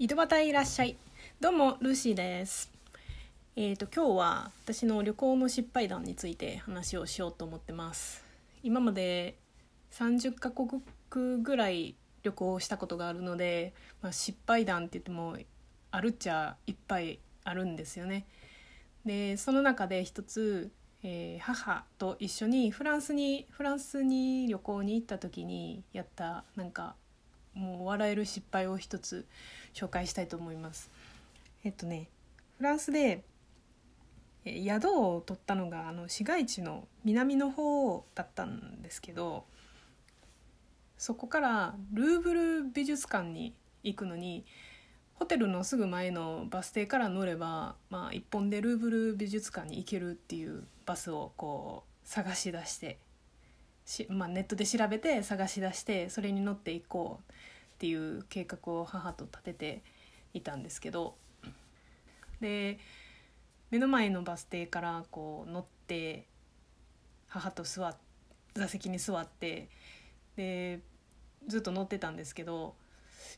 井戸端いらっしゃい。どうもルーシーです。えーと今日は私の旅行の失敗談について話をしようと思ってます。今まで30カ国ぐらい旅行したことがあるので、まあ、失敗談って言ってもあるっちゃいっぱいあるんですよね。でその中で一つ、えー母と一緒にフランスにフランスに旅行に行った時にやったなんかもう笑える失敗を一つ紹介したいと思います。えっとねフランスで宿を取ったのがあの市街地の南の方だったんですけどそこからルーブル美術館に行くのにホテルのすぐ前のバス停から乗れば、まあ、一本でルーブル美術館に行けるっていうバスをこう探し出してし、まあ、ネットで調べて探し出してそれに乗っていこうっていう計画を母と立てていたんですけどで目の前のバス停からこう乗って母と座座席に座ってでずっと乗ってたんですけど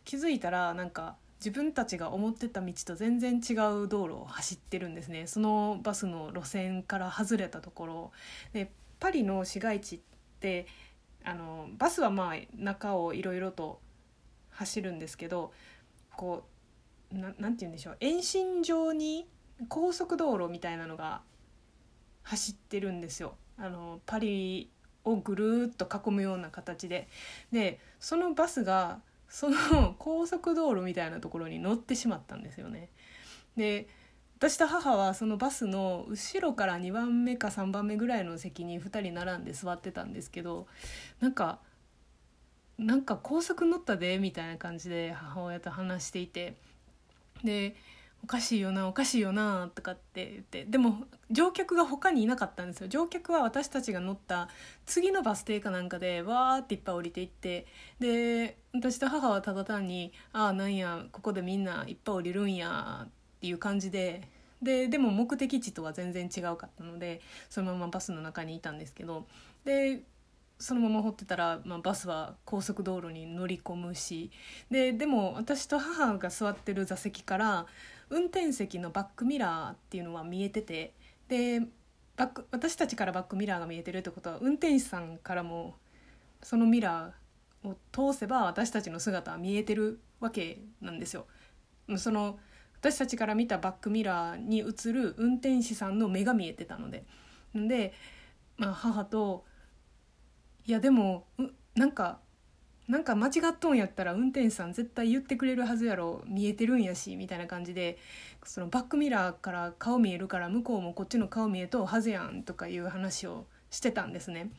気づいたらなんか自分たちが思ってた道と全然違う道路を走ってるんですね。そのバスの路線から外れたところ。でパリの市街地ってあのバスはまあ中をいろいろと走るんですけどこうななんて言うんでしょう延伸上に高速道路みたいなのが走ってるんですよ。あのパリをぐるっと囲むような形で。でそのバスがその高速道路みたいなところに乗ってしまったんですよね。で私と母はそのバスの後ろから2番目か3番目ぐらいの席に2人並んで座ってたんですけどなんかなんか高速乗ったでみたいな感じで母親と話していてでおかしいよなおかしいよなとかって言ってでも乗客が他にいなかったんですよ。乗客は私たちが乗った次のバス停かなんかでわーっていっぱい降りていってで私と母はただ単に「ああなんやここでみんないっぱい降りるんや」っていう感じでででも目的地とは全然違うかったのでそのままバスの中にいたんですけどでそのまま掘ってたら、まあ、バスは高速道路に乗り込むしででも私と母が座ってる座席から運転席のバックミラーっていうのは見えててでバック私たちからバックミラーが見えてるってことは運転手さんからもそのミラーを通せば私たちの姿は見えてるわけなんですよ。その私たちから見たバックミラーに映る運転手さんの目が見えてたのでで、まあ、母と「いやでもうなんかなんか間違っとんやったら運転手さん絶対言ってくれるはずやろ見えてるんやしみたいな感じでそのバックミラーから顔見えるから向こうもこっちの顔見えとうはずやんとかいう話をしてたんですね。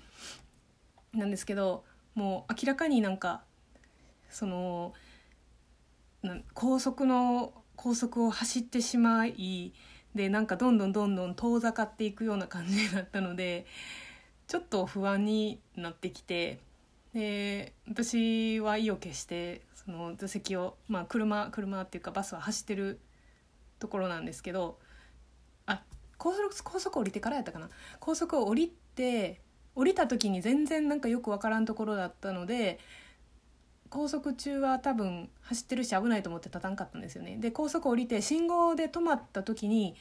なんですけどもう明らかになんかそのな高速の高速を走ってしまいでなんかどんどんどんどん遠ざかっていくような感じだったのでちょっと不安になってきてで私は意を決してその座席を、まあ、車車っていうかバスは走ってるところなんですけどあ高速高速降りてからやったかな？高速を降りて降りた時に全然なんかよくわからんところだったので高速中は多分走ってるし危ないと思って立たんかったんですよね。で高速降りて信号で止まった時に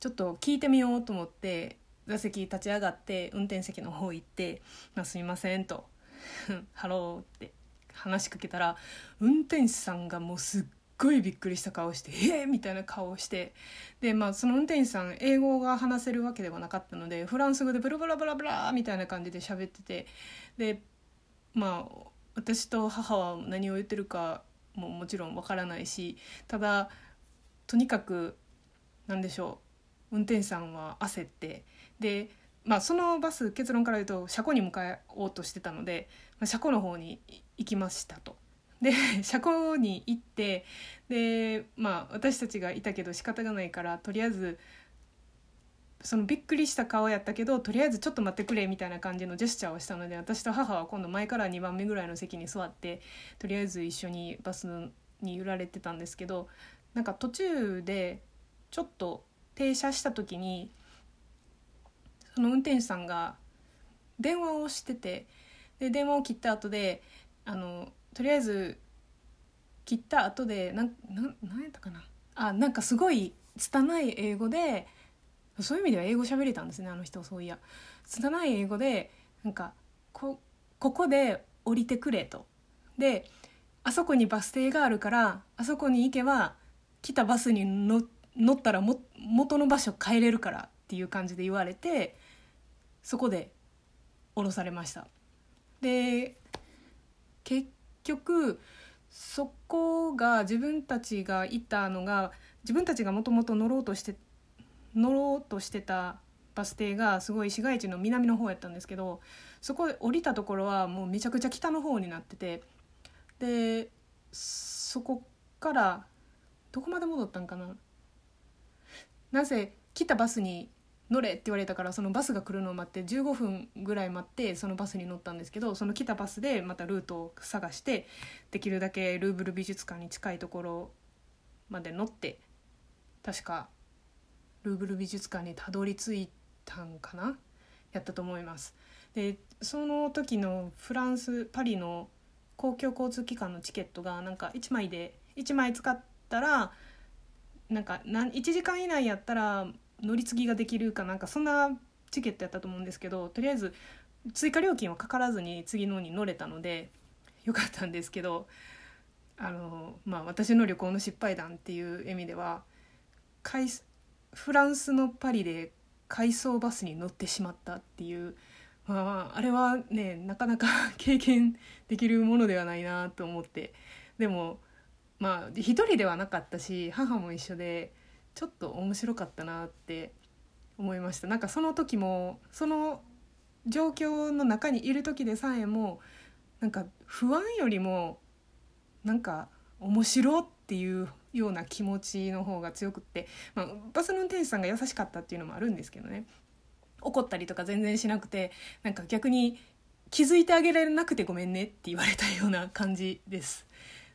ちょっと聞いてみようと思って座席立ち上がって運転席の方行って「まあ、すみません」と「Hello」って話しかけたら運転手さんがもうすっごいびっくりした顔して「えー!」みたいな顔をしてでまあその運転手さん英語が話せるわけではなかったのでフランス語で blah blah blah blah みたいな感じで喋っててでまあ私と母は何を言ってるかももちろんわからないしただとにかく何でしょう運転手さんは焦ってでまあそのバス結論から言うと車庫に向かおうとしてたので、まあ、車庫の方に行きましたと。で 車庫に行ってでまあ私たちがいたけど仕方がないからとりあえずそのびっくりした顔やったけどとりあえずちょっと待ってくれみたいな感じのジェスチャーをしたので私と母は今度前から2番目ぐらいの席に座ってとりあえず一緒にバスに揺られてたんですけどなんか途中でちょっと停車した時にその運転手さんが電話をしててで電話を切った後であのとりあえず切った後でなんなんやったかな。あなんかすごい拙い英語でそういう意味では英語喋れたんですねあの人そういや。拙い英語でなんかこここで降りてくれと。であそこにバス停があるからあそこに行けば来たバスに乗って乗ったらも元の場所帰れるからっていう感じで言われてそこで降ろされました。で結局そこが自分たちがいたのが自分たちがもともと乗ろうとして乗ろうとしてたバス停がすごい市街地の南の方やったんですけどそこで降りたところはもうめちゃくちゃ北の方になっててでそこからどこまで戻ったんかな？なぜ来たバスに乗れって言われたからそのバスが来るのを待って15分ぐらい待ってそのバスに乗ったんですけどその来たバスでまたルートを探してできるだけルーブル美術館に近いところまで乗って確かルーブル美術館にたどり着いたんかな？やったと思います。でその時のフランスパリの公共交通機関のチケットがなんか1枚で1枚使ったらなんか1時間以内やったら乗り継ぎができるかなんかそんなチケットやったと思うんですけどとりあえず追加料金はかからずに次のに乗れたのでよかったんですけどあの、まあ、私の旅行の失敗談っていう意味ではフランスのパリで回送バスに乗ってしまったっていう、まあ、あれはねなかなか経験できるものではないなと思って。でもまあ一人ではなかったし母も一緒で。ちょっと面白かったなって思いましたなんかその時もその状況の中にいる時でさえもなんか不安よりもなんか面白っていうような気持ちの方が強くって、まあ、バスの運転手さんが優しかったっていうのもあるんですけどね怒ったりとか全然しなくてなんか逆に気づいてあげられなくてごめんねって言われたような感じです。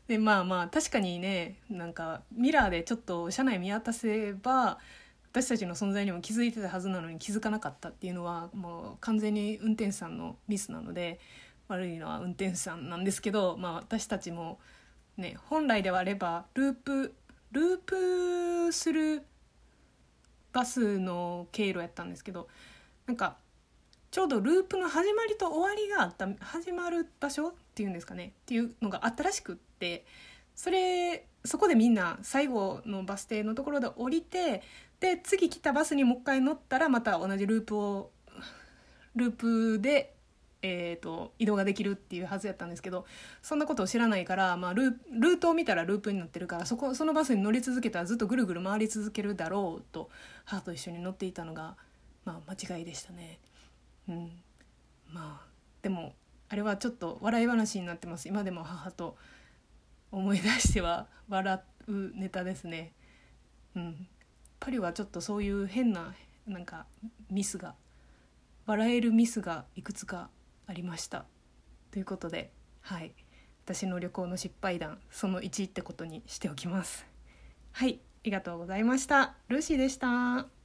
でまあまあ確かにねなんかミラーでちょっと車内見渡せば私たちの存在にも気づいてたはずなのに気づかなかったっていうのはもう完全に運転手さんのミスなので悪いのは運転手さんなんですけど、まあ、私たちもね本来ではあればループループするバスの経路やったんですけどなんかちょうどループの始まりと終わりがあった始まる場所っていうんですかねっていうのがあったらしくってそれそこでみんな最後のバス停のところで降りてで次来たバスにもう一回乗ったらまた同じループをループで、えーと、移動ができるっていうはずやったんですけどそんなことを知らないから、まあ、ルルートを見たらループになってるからそこそのバスに乗り続けたらずっとぐるぐる回り続けるだろうと母と一緒に乗っていたのが、まあ、間違いでしたね。うん、まあでもあれはちょっと笑い話になってます今でも母と思い出しては笑うネタですね。うん。パリはちょっとそういう変ななんかミスが笑えるミスがいくつかありました。ということではい。私の旅行の失敗談その1ってことにしておきます。はい。ありがとうございました。ルーシーでした。